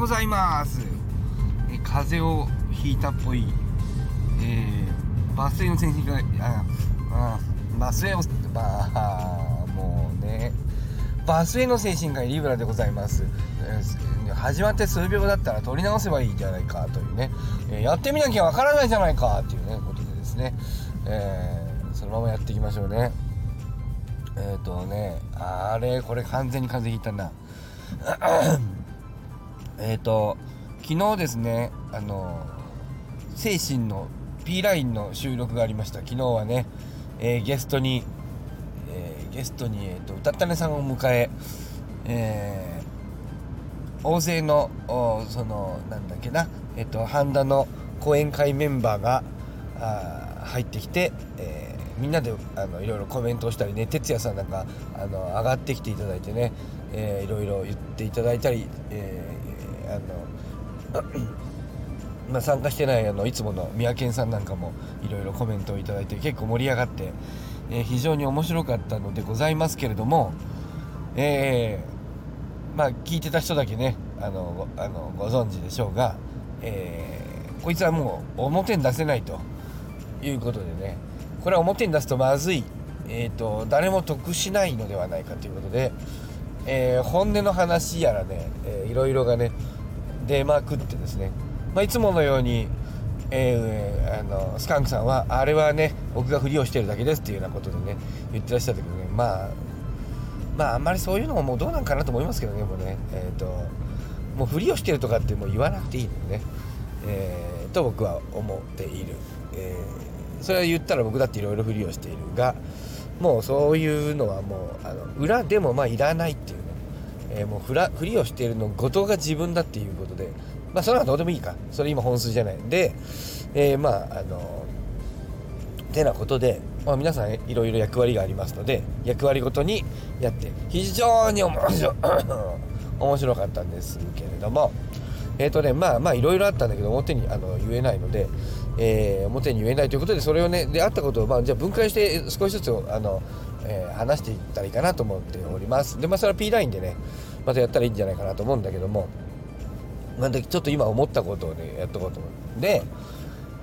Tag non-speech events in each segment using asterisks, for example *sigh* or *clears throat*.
ございます。え風邪をひいたっぽい、えー、バス停の先生がああバス停をまあもうね。バスへの精神がリブラでございます、え、始まって数秒だったら取り直せばいいじゃないかというね、えー、やってみなきゃわからないじゃないかというねことでですね、えー、そのままやっていきましょうね。えっ、とねあれこれ完全に風邪ひいたな。えっと昨日ですねあの精神の P ラインの収録がありました。昨日はね、えー、ゲストに、えー、ゲストに、えーと、歌ったねさんを迎ええー、大勢のそのなんだっけなえっ、ー、と半田の講演会メンバーがあ入ってきて、えー、みんなであのいろいろコメントをしたりね哲也さんなんかあの上がってきていただいてね、えー、いろいろ言っていただいたり、えー、あのまあ、参加してないあのいつもの三宅さんなんかもいろいろコメントをいただいて結構盛り上がって、えー、非常に面白かったのでございますけれども、えー、まあ聞いてた人だけねあのあのご存知でしょうが、えー、こいつはもう表に出せないということでねこれは表に出すとまずい、えーと、誰も得しないのではないかということで、え、本音の話やらね、えー、いろいろがね出まくってですね。まあ、いつものように、えー、あのスカンクさんはあれはね僕がふりをしてるだけですっていうようなことでね言ってらっしゃったけどね。まあまああんまりそういうのももうどうなんかなと思いますけどねもうね。えっ、ー、ともうふりをしてるとかってもう言わなくていいのね、えー、と僕は思っている、えー、それは言ったら僕だっていろいろふりをしているがもうそういうのはもうあの裏でもまあいらないっていう、えー、もうふらふりをしているの後藤が自分だっていうことでまあそれはどうでもいいか。それ今本数じゃない。で、えー、まああのてなことで、まあ、皆さんいろいろ役割がありますので役割ごとにやって非常に面白 *coughs* 面白かったんですけれどもえっ、ー、とねまあまあいろいろあったんだけど表にあの言えないので、えー、表に言えないということでそれをねであったことを、まあ、じゃあ分解して少しずつあの、えー、話していったらいいかなと思っております。でまあそれは P ラインでねまたやったらいいんじゃないかなと思うんだけども。なんでちょっと今思ったことをねやっとこうと思うで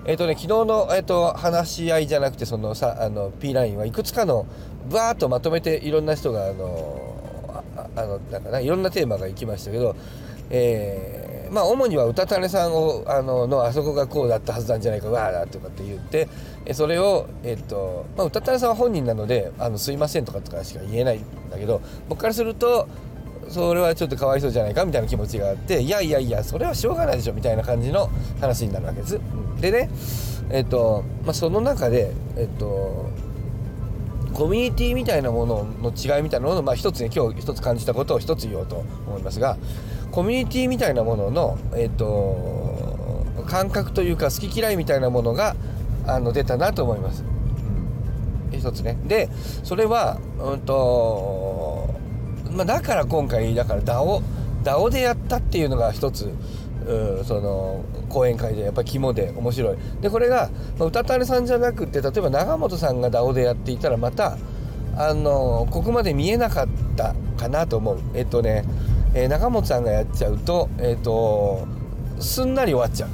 えっ、ー、とね昨日の、えーと、話し合いじゃなくてそのさあの P ラインはいくつかのバーッとまとめていろんな人があのあのなんかないろんなテーマが行きましたけど、えー、まあ主にはうたたねさんをあののあそこがこうだったはずなんじゃないかわーとかって言ってそれをえっ、とまあうたたねさんは本人なのであのすいませんとかとかしか言えないんだけど僕からするとそれはちょっとかわいそうじゃないかみたいな気持ちがあっていやいやいやそれはしょうがないでしょみたいな感じの話になるわけです。でねえっとまあ、その中でえっとコミュニティみたいなものの違いみたいなものを、まあ、一つね今日一つ感じたことを一つ言おうと思いますがコミュニティみたいなものの、えっと、感覚というか好き嫌いみたいなものがあの出たなと思います。うん、一つね。でそれは、うんとまあ、だから今回だから DAO, DAO でやったっていうのが一つその講演会でやっぱり肝で面白い。でこれが、まあ、歌たれさんじゃなくて例えば長本さんが DAO でやっていたらまたあのここまで見えなかったかなと思う。えっとね、えー、長本さんがやっちゃうとえっとすんなり終わっちゃ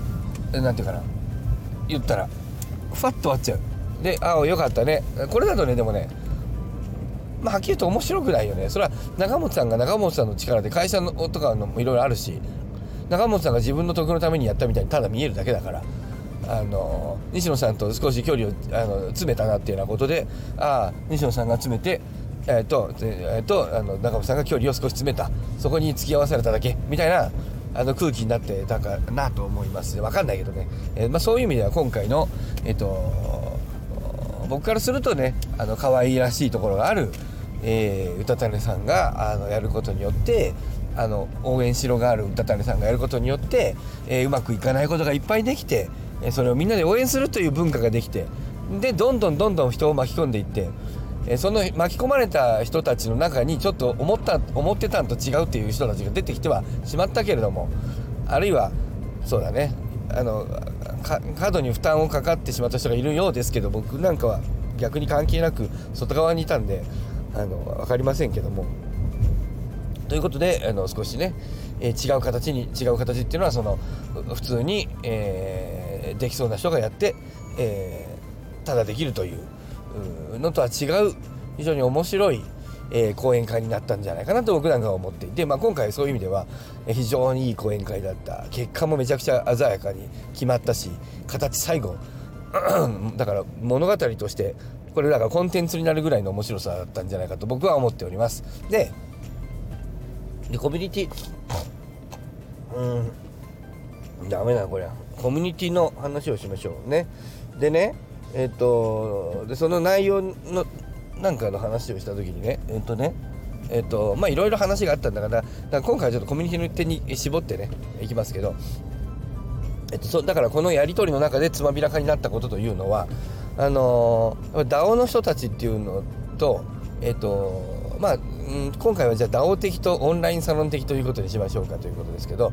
う。なんていうかな。言ったらふわっと終わっちゃう。でああよかったね。これだとねでもねまあ、はっきり言うと面白くないよね。それは中本さんが中本さんの力で会社のとかのもいろいろあるし中本さんが自分の得のためにやったみたいにただ見えるだけだからあの西野さんと少し距離をあの詰めたなっていうようなことでああ西野さんが詰めてえっ、と,、えーと、あの中本さんが距離を少し詰めた。そこに付き合わされただけ。みたいなあの空気になってたかなと思います。分かんないけどね、えー、まあ、そういう意味では今回の、えーと僕からするとねあの可愛らしいところがあるえー、うたたねさんがあのやることによってあの応援しろがあるうたたねさんがやることによって、えー、うまくいかないことがいっぱいできて、えー、それをみんなで応援するという文化ができてでどんどんどんどん人を巻き込んでいって、え、その巻き込まれた人たちの中にちょっと思った思ってたんと違うっていう人たちが出てきてはしまったけれどもあるいはそうだね。あの過度に負担をかかってしまった人がいるようですけど僕なんかは逆に関係なく外側にいたんであの分かりませんけども。ということであの少しね、えー、違う形に違う形っていうのはその普通に、えー、できそうな人がやって、えー、ただできるというのとは違う非常に面白い、えー、講演会になったんじゃないかなと僕なんかは思っていて、まあ、今回そういう意味では非常にいい講演会だった。結果もめちゃくちゃ鮮やかに決まったし形最後 *clears throat* だから物語としてこれだからコンテンツになるぐらいの面白さだったんじゃないかと僕は思っております。ででコミュニティうんダメだこれコミュニティの話をしましょうね。でねえっ、とでその内容のなんかの話をした時にねえっ、とねえっ、とまあいろいろ話があったんだからだから今回はちょっとコミュニティの点に絞ってねいきますけどえっと、そだからこのやり取りの中でつまびらかになったことというのはあの DAO の人たちっていうのとえっとまあ、うん、今回はじゃあ DAO 的とオンラインサロン的ということにしましょうかということですけど、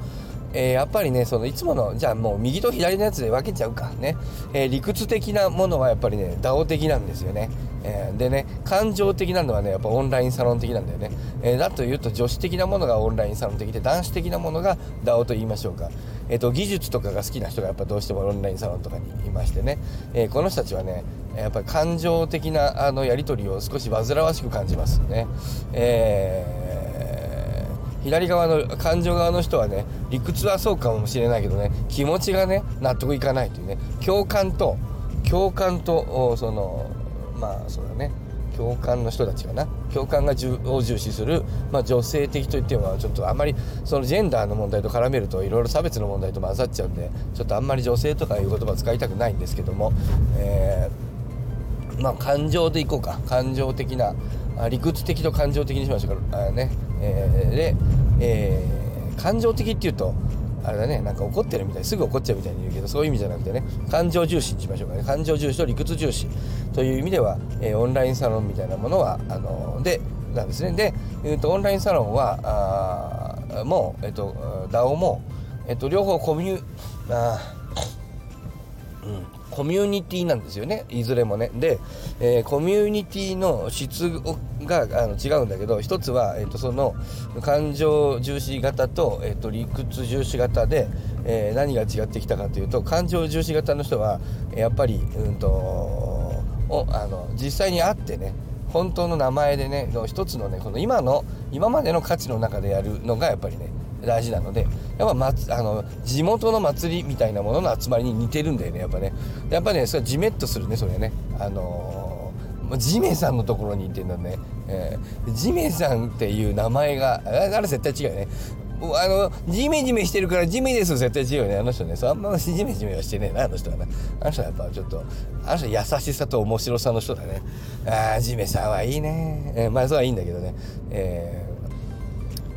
えー、やっぱりねそのいつものじゃあもう右と左のやつで分けちゃうかね、えー、理屈的なものはやっぱりね DAO 的なんですよね、えー、でね感情的なのはねやっぱオンラインサロン的なんだよね、えだというと女子的なものがオンラインサロン的で男子的なものが DAO と言いましょうか。えーと、技術とかが好きな人がやっぱどうしてもオンラインサロンとかにいましてね、え、この人たちはねやっぱり感情的なあのやり取りを少し煩わしく感じますね。えー、左側の感情側の人はね理屈はそうかもしれないけどね気持ちがね納得いかないというね共感と共感とそのまあそうだね共感の人たちかな共感がを重視する、まあ、女性的といってもちょっとあんまりそのジェンダーの問題と絡めるといろいろ差別の問題と混ざっちゃうんでちょっとあんまり女性とかいう言葉使いたくないんですけども、えー、まあ感情でいこうか。感情的な理屈的と感情的にしましょうか。あね、えー、で、えー、感情的っていうとあれだねなんか怒ってるみたいすぐ怒っちゃうみたいに言うけどそういう意味じゃなくてね感情重視にしましょうかね。感情重視と理屈重視という意味では、えー、オンラインサロンみたいなものはあのでなんですね。で、えーと、オンラインサロンはあもう、えーと、DAO も、えーと、両方コミュあうん。コミュニティなんですよね。いずれもね。で、えー、コミュニティの質があの違うんだけど一つは、えーと、その感情重視型と,、えーと、理屈重視型で、えー、何が違ってきたかというと感情重視型の人はやっぱり、うんと、おあの実際に会ってね本当の名前でね一つのねこの今の今までの価値の中でやるのがやっぱりね大事なのでやっぱ、ま、あの地元の祭りみたいなものの集まりに似てるんだよねやっぱねやっぱねそれジメッとするねそれねあのー、ジメさんのところにいてるんだね、えー、ジメさんっていう名前があれ絶対違うよねあの、ジメジメしてるからジメです絶対違うよね。あの人ね。そうあんまジメジメはしてねえな、あの人はな。あの人はやっぱちょっと、あの人優しさと面白さの人だね。ああ、ジメさんはいいね。えー、まあ、そうはいいんだけどね。え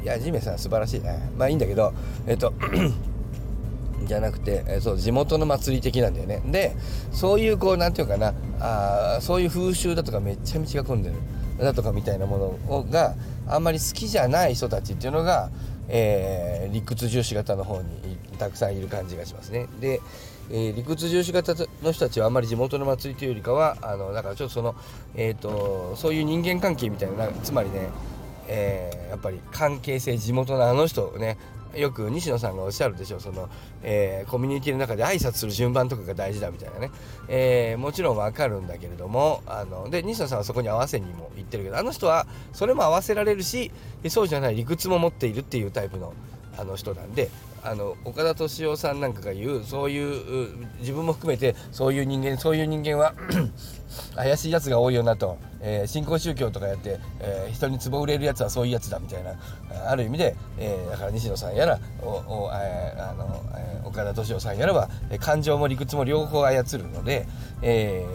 いやジメさん素晴らしいね。まあいいんだけどえっと *clears throat* じゃなくて、えそう地元の祭り的なんだよね。でそういうこう何て言うかな。あそういう風習だとかめっちゃ道が混んでる。だとかみたいなものがあんまり好きじゃない人たちっていうのが、えー、理屈重視型の方にたくさんいる感じがしますね。で、えー、理屈重視型の人たちはあんまり地元の祭りというよりかはあのだからちょっとその、えーとそういう人間関係みたいなつまりねえー、やっぱり関係性地元のあの人ねよく西野さんがおっしゃるでしょその、えー、コミュニティの中で挨拶する順番とかが大事だみたいなね、えー、もちろんわかるんだけれどもあので西野さんはそこに合わせにも言ってるけどあの人はそれも合わせられるしそうじゃない理屈も持っているっていうタイプのあの人なんであの岡田敏夫さんなんかが言うそういう自分も含めてそういう人間そういう人間は *clears throat* 怪しいやつが多いよなと、えー、新興宗教とかやって、えー、人に壺売れるやつはそういうやつだみたいなある意味で、えー、だから西野さんやらおお、えー、あのえー、岡田敏夫さんやらは感情も理屈も両方操るので、え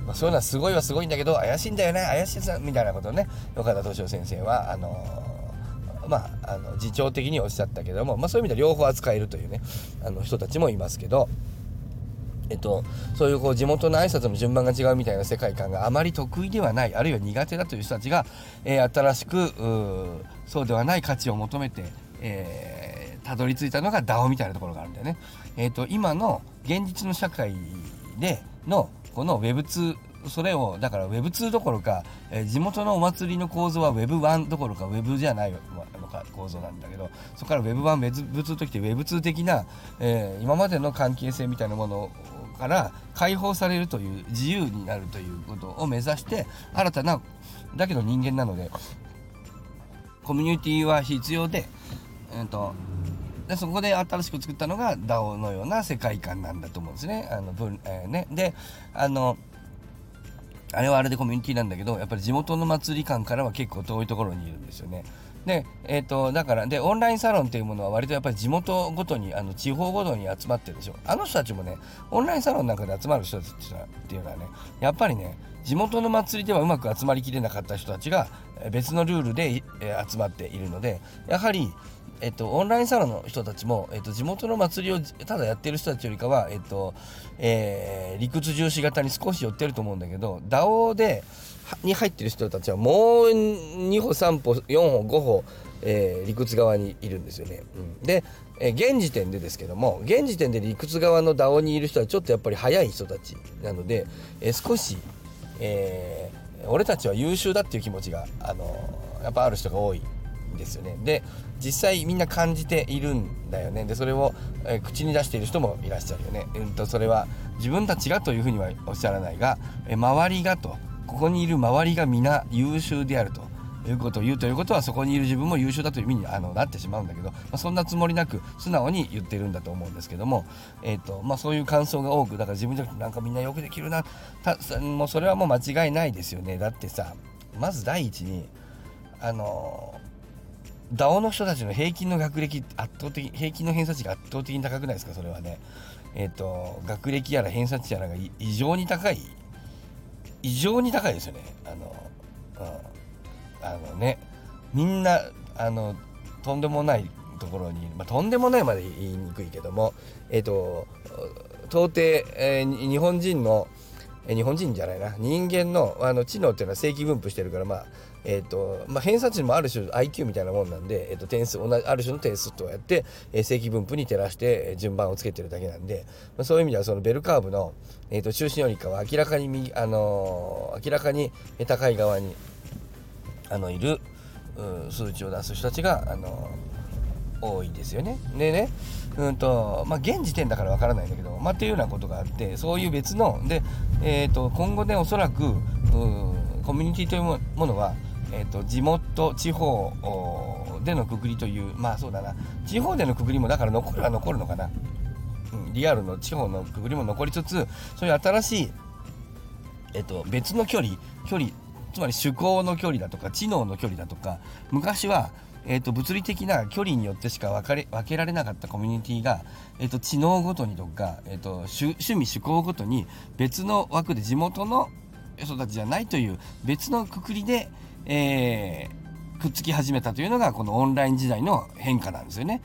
ーまあ、そういうのはすごいはすごいんだけど怪しいんだよね怪しいさみたいなことをね岡田敏夫先生はあのまあ、あの自重的におっしゃったけども、まあ、そういう意味では両方扱えるというねあの人たちもいますけど。えっと、そういうこう地元の挨拶の順番が違うみたいな世界観があまり得意ではないあるいは苦手だという人たちが、えー、新しくそうではない価値を求めて、えー、たどり着いたのが DAO みたいなところがあるんだよね。えっと、今の現実の社会でのこの Web2 それをだから Web2 どころか、えー、地元のお祭りの構造は Web1 どころか Web じゃないの構造なんだけどそこから Web 版 Web2 ときて Web2 的な、えー、今までの関係性みたいなものから解放されるという自由になるということを目指して新たなだけど人間なのでコミュニティは必要で,、えーと、でそこで新しく作ったのが DAO のような世界観なんだと思うんですね。あの分えー、ねであのあれはあれでコミュニティなんだけどやっぱり地元の祭り感からは結構遠いところにいるんですよね。で、えーと、だからでオンラインサロンというものは割とやっぱり地元ごとにあの地方ごとに集まってるでしょ。あの人たちもねオンラインサロンなんかで集まる人たちっていうのはねやっぱりね地元の祭りではうまく集まりきれなかった人たちが別のルールで集まっているのでやはりえっと、オンラインサロンの人たちも、えっと、地元の祭りをただやってる人たちよりかは、えっとえー、理屈重視型に少し寄ってると思うんだけど DAO でに入ってる人たちはもう2歩3歩4歩5歩、えー、理屈側にいるんですよね。うん、で、えー、現時点でですけども現時点で理屈側の DAO にいる人はちょっとやっぱり早い人たちなので、えー、少し、えー、俺たちは優秀だっていう気持ちが、あのやっぱある人が多いんですよね。で実際みんな感じているんだよね。でそれを、え、口に出している人もいらっしゃるよね。うんとそれは自分たちがというふうにはおっしゃらないが、え、周りがとここにいる周りが皆優秀であると。いうことを言うということはそこにいる自分も優秀だという意味にあのなってしまうんだけど、まあ、そんなつもりなく素直に言ってるんだと思うんですけども、えーとまあ、そういう感想が多くだから自分じゃなくてなんかみんなよくできるなもうそれはもう間違いないですよねだってさまず第一にあの DAO の人たちの平均の学歴圧倒的平均の偏差値が圧倒的に高くないですか？それはね。えっ、ー、と学歴やら偏差値やらが異常に高い異常に高いですよね。あの、うん、あのねみんなあのとんでもないところに、まあ、とんでもないまで言いにくいけどもえっ、ー、と到底、えー、日本人の日本人じゃないな人間のあの知能っていうのは正規分布してるからまあえーとまあ、偏差値もある種 IQ みたいなもんなんで、えー、と点数同じある種の点数とやって、えー、正規分布に照らして順番をつけてるだけなんで、まあ、そういう意味ではそのベルカーブの、えー、と中心よりかは明らかに、あのー、明らかに高い側にあのいる数値を出す人たちが、あのー、多いんですよね。でねうんとまあ、現時点だからわからないんだけど、まあ、っていうようなことがあってそういう別ので、えーと、今後ねおそらくコミュニティというものはえーと、地元地方でのくくりというまあそうだな。地方でのくくりもだから残るは残るのかな、うん、リアルの地方のくくりも残りつつそういう新しい、えーと、別の距離距離つまり趣向の距離だとか知能の距離だとか昔はえーと、物理的な距離によってしか分かれ分けられなかったコミュニティが、えーと、知能ごとにとか、えーと趣味趣向ごとに別の枠で地元の人たちじゃないという別のくくりで、えー、くっつき始めたというのがこのオンライン時代の変化なんですよね。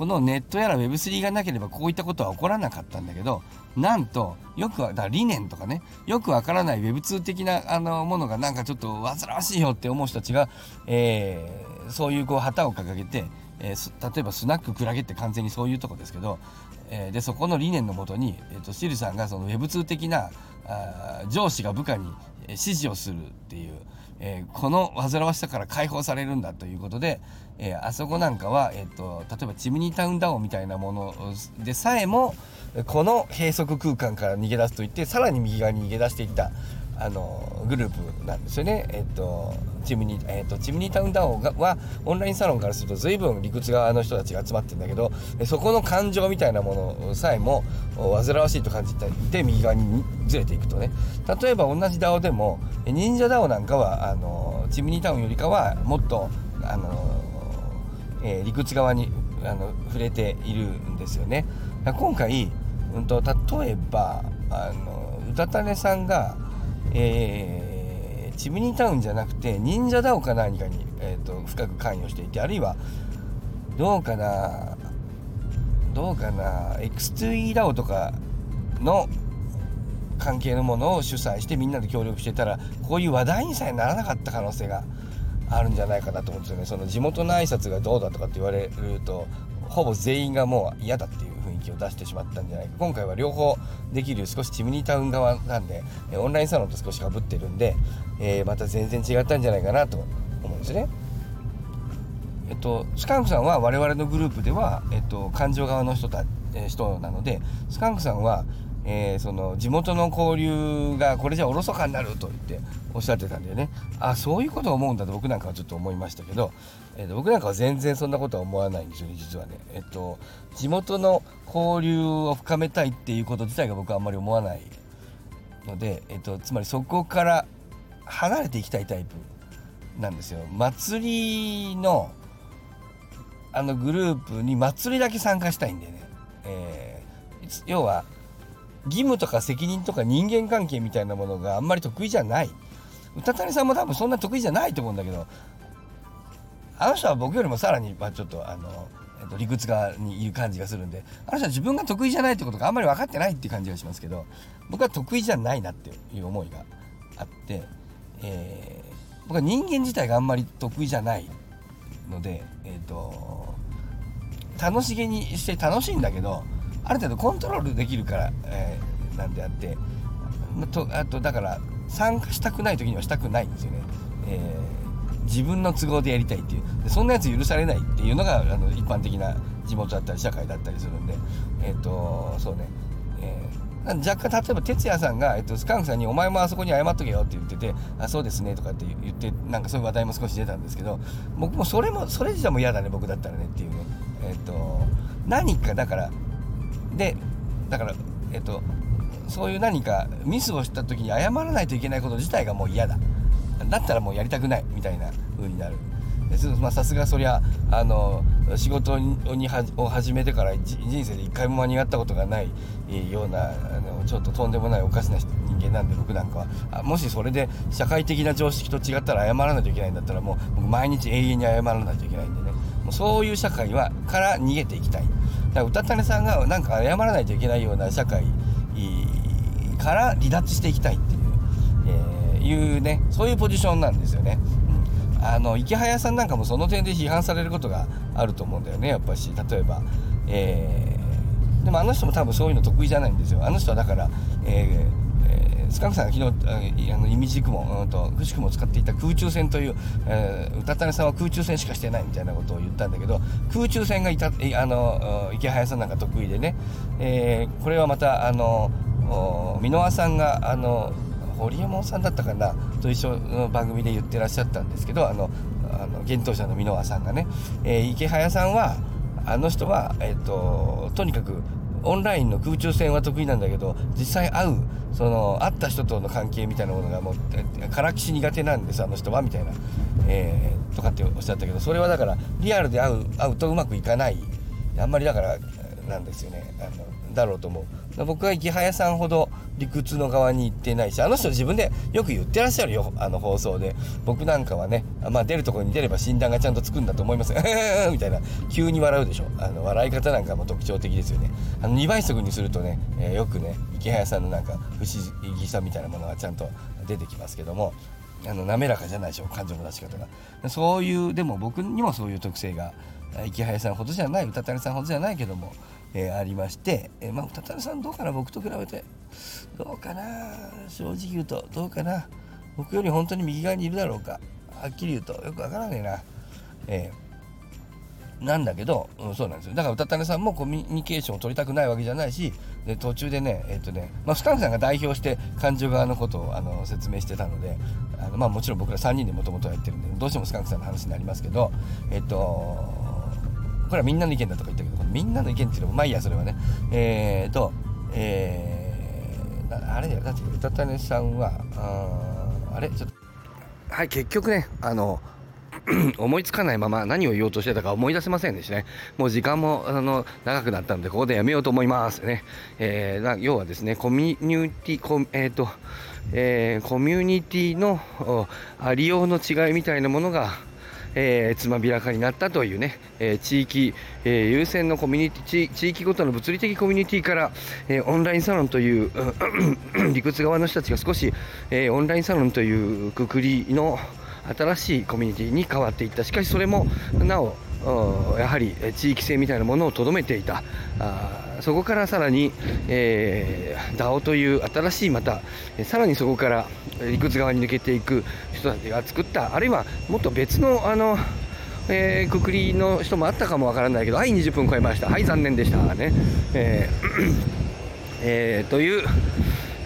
このネットやら Web3 がなければこういったことは起こらなかったんだけどなんとよくはだ理念とかねよくわからない Web2 的なあのものがなんかちょっと煩わしいよって思う人たちが、えー、そういうこう旗を掲げて、えー、例えばスナッククラゲって完全にそういうとこですけど、えー、でそこの理念のもとに、えーと、シルさんがその Web2 的なあ上司が部下に指示をするっていう。えー、この煩わしさから解放されるんだということで、えー、あそこなんかは、えーと、例えばチムニータウンダウンみたいなものでさえもこの閉塞空間から逃げ出すといってさらに右側に逃げ出していったあのグループなんですよね。えっとチムニー、えっと、チムニータウンダウンはオンラインサロンからすると随分理屈側の人たちが集まってるんだけどそこの感情みたいなものさえも煩わしいと感じていて右側にずれていくとね例えば同じ DAO でも忍者 DAO なんかはあのチムニータウンよりかはもっとあの、えー、理屈側にあの触れているんですよね。今回、うんと、例えばあのうたたねさんがえー、チムニータウンじゃなくて忍者ダオか何かに、えーと、深く関与していてあるいはどうかなどうかな X2E ダオとかの関係のものを主催してみんなで協力してたらこういう話題にさえならなかった可能性があるんじゃないかなと思うんですよね。その地元の挨拶がどうだとかって言われるとほぼ全員がもう嫌だっていう気を出してしまったんじゃないか今回は両方できる少しチムニータウン側なんでオンラインサロンと少しかぶってるんで、えー、また全然違ったんじゃないかなと思うんですね。えっと、スカンクさんは我々のグループでは、えっと、感情側の人た、え人なのでスカンクさんは、えー、その地元の交流がこれじゃおろそかになると言っておっしゃってたんでねあそういうことを思うんだと僕なんかはちょっと思いましたけど、えー、と僕なんかは全然そんなことは思わないんですよね実はね。えっと地元の交流を深めたいっていうこと自体が僕はあんまり思わないので、えっと、つまりそこから離れていきたいタイプなんですよ。祭りのあのグループに祭りだけ参加したいんでね、えー、要は義務とか責任とか人間関係みたいなものがあんまり得意じゃない。歌谷さんも多分そんな得意じゃないと思うんだけどあの人は僕よりもさらに、まあ、ちょっとあの、えっと、理屈側にいる感じがするんであの人は自分が得意じゃないってことがあんまり分かってないって感じがしますけど僕は得意じゃないなっていう思いがあって、えー、僕は人間自体があんまり得意じゃないので、えっと楽しげにして楽しいんだけどある程度コントロールできるから、えー、なんであってとあとだから参加したくない時にはしたくないんですよね、えー、自分の都合でやりたいっていう。でそんなやつ許されないっていうのがあの一般的な地元だったり社会だったりするんで。えっ、ー、とそうね、えー、若干例えば哲也さんが、えっと、スカンクさんに「お前もあそこに謝っとけよ」って言ってて「あそうですね」とかって言ってなんかそういう話題も少し出たんですけど僕もそれもそれじゃも嫌だね僕だったらねっていうね。えっと何かだからでだからえっとそういう何かミスをした時に謝らないといけないこと自体がもう嫌だ。だったらもうやりたくないみたいな風になる。さすがそりゃあの仕事にを始めてから人生で一回も間に合ったことがないようなあのちょっととんでもないおかしな人間なんで僕なんかは。もしそれで社会的な常識と違ったら謝らないといけないんだったらもう毎日永遠に謝らないといけないんでね。もうそういう社会はから逃げていきたい。だから歌種さんがなんか謝らないといけないような社会から離脱していきたいっていう,、えー、いうねそういうポジションなんですよね。うん、あの池早さんなんかもその点で批判されることがあると思うんだよねやっぱし。例えば、えー、でもあの人も多分そういうの得意じゃないんですよ。あの人はだから、えースカンクさんが昨日あのイミジクモ、うんと、くしくも使っていた空中戦という、えー、歌種さんは空中戦しかしてないみたいなことを言ったんだけど空中戦がいたあの池早さんなんか得意でね、えー、これはまたあの箕輪さんがあの堀山さんだったかなと一緒の番組で言ってらっしゃったんですけどあのあの幻冬者の箕輪さんがね、えー、池早さんはあの人は、えーととにかくオンラインの空中戦は得意なんだけど実際会うその会った人との関係みたいなものがもうからきし苦手なんですあの人はみたいな、えー、とかっておっしゃったけどそれはだからリアルで会う会うとうまくいかない。あんまりだからなんですよね。あのだろうと思う。僕は池早さんほど理屈の側に行ってないしあの人自分でよく言ってらっしゃるよあの放送で。僕なんかはね、まあ、出るところに出れば診断がちゃんとつくんだと思います。*laughs* みたいな。急に笑うでしょ。あの笑い方なんかも特徴的ですよね。あの2倍速にするとね、えー、よくね池早さんのなんか不思議さみたいなものがちゃんと出てきますけどもあの滑らかじゃないでしょ感情の出し方が。そういうでも僕にもそういう特性が池早さんほどじゃない歌谷さんほどじゃないけどもえー、ありまして、えー、まあ歌谷さんどうかな僕と比べて。どうかな正直言うと。どうかな。僕より本当に右側にいるだろうか。はっきり言うと。よくわからねえな。えー、なんだけど、うん、そうなんですよ。だから歌種さんもコミュニケーションを取りたくないわけじゃないしで途中でねえっ、ー、とね、まあ、スタンフさんが代表して感情側のことをあの説明してたのであの、まあ、もちろん僕ら3人でもともとやってるんでどうしてもスカンクさんの話になりますけどえっ、ー、とこれはみんなの意見だとか言ったけどこのみんなの意見っていうのもまあいいやそれはね。えーとえー、あれだよだって歌種さんはああれ？ちょっとはい結局ねあの *clears throat* 思いつかないまま何を言おうとしてたか思い出せませんでしたね。もう時間もあの長くなったので、ここでやめようと思いますね。えー、要はですね、コミュニティ、コえっ、ー、と、えー、コミュニティのありようの違いみたいなものが、えー、つまびらかになったというね、えー、地域、えー、優先のコミュニティ地域ごとの物理的コミュニティから、えオンラインサロンという理屈側の人たちが少し、えオンラインサロンというくくりの新しいコミュニティに変わっていった。しかしそれもなおやはり地域性みたいなものをとどめていた。あそこからさらに、えー、DAO という新しいまたさらにそこから理屈側に抜けていく人たちが作ったあるいはもっと別のあのえー、くくりの人もあったかもわからないけどはい20分超えました。はい残念でした。ね。えーえー、という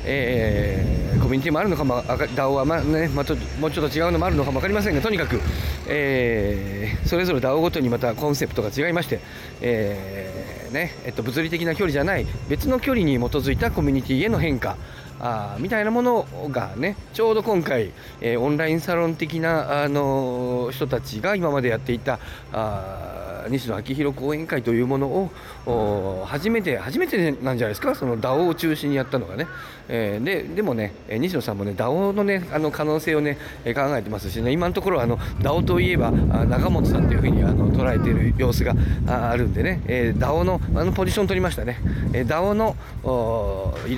えー、コミュニティもあるのかも DAO はまね、まあ、もうちょっと違うのもあるのかも分かりませんがとにかく、えー、それぞれ DAO ごとにまたコンセプトが違いまして、えーねえっと、物理的な距離じゃない別の距離に基づいたコミュニティへの変化。あみたいなものがねちょうど今回、えー、オンラインサロン的な、あの人たちが今までやっていたあ西野昭弘講演会というものを初めて初めてなんじゃないですか？その DAO を中心にやったのがね、えー、ででもね西野さんもね DAO のねあの可能性をね考えてますしね。今のところあの DAO といえば中本さんというふうにあの捉えている様子があるんでね、えー、DAO のあのポジション取りましたね、えー、DAO の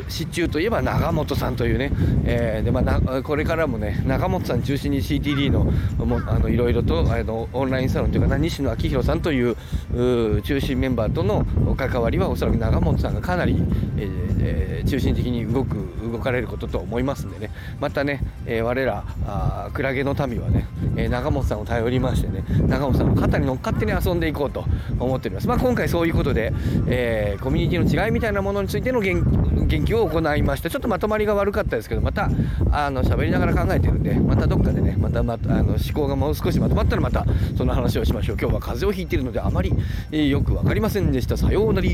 失注といえば長本さんというね、えーでまあ、これからもね中本さん中心に CTD のあのいろいろとあのオンラインサロンというかな西野昭弘さんといういう中心メンバーとの関わりはおそらく長本さんがかなり、えー、中心的に動く動かれることと思いますんでね。またね、えー、我らあクラゲの民はね、えー、長本さんを頼りましてね長本さんの肩に乗っかってね遊んでいこうと思っております、まあ、今回そういうことで、えー、コミュニティの違いみたいなものについての言研究を行いましたちょっとまとまりが悪かったですけどまたあの喋りながら考えてるんでまたどっかでねまたまたあの思考がもう少しまとまったらまたその話をしましょう。今日は風邪をひいてるのであまり、えー、よく分かりませんでした。さようなら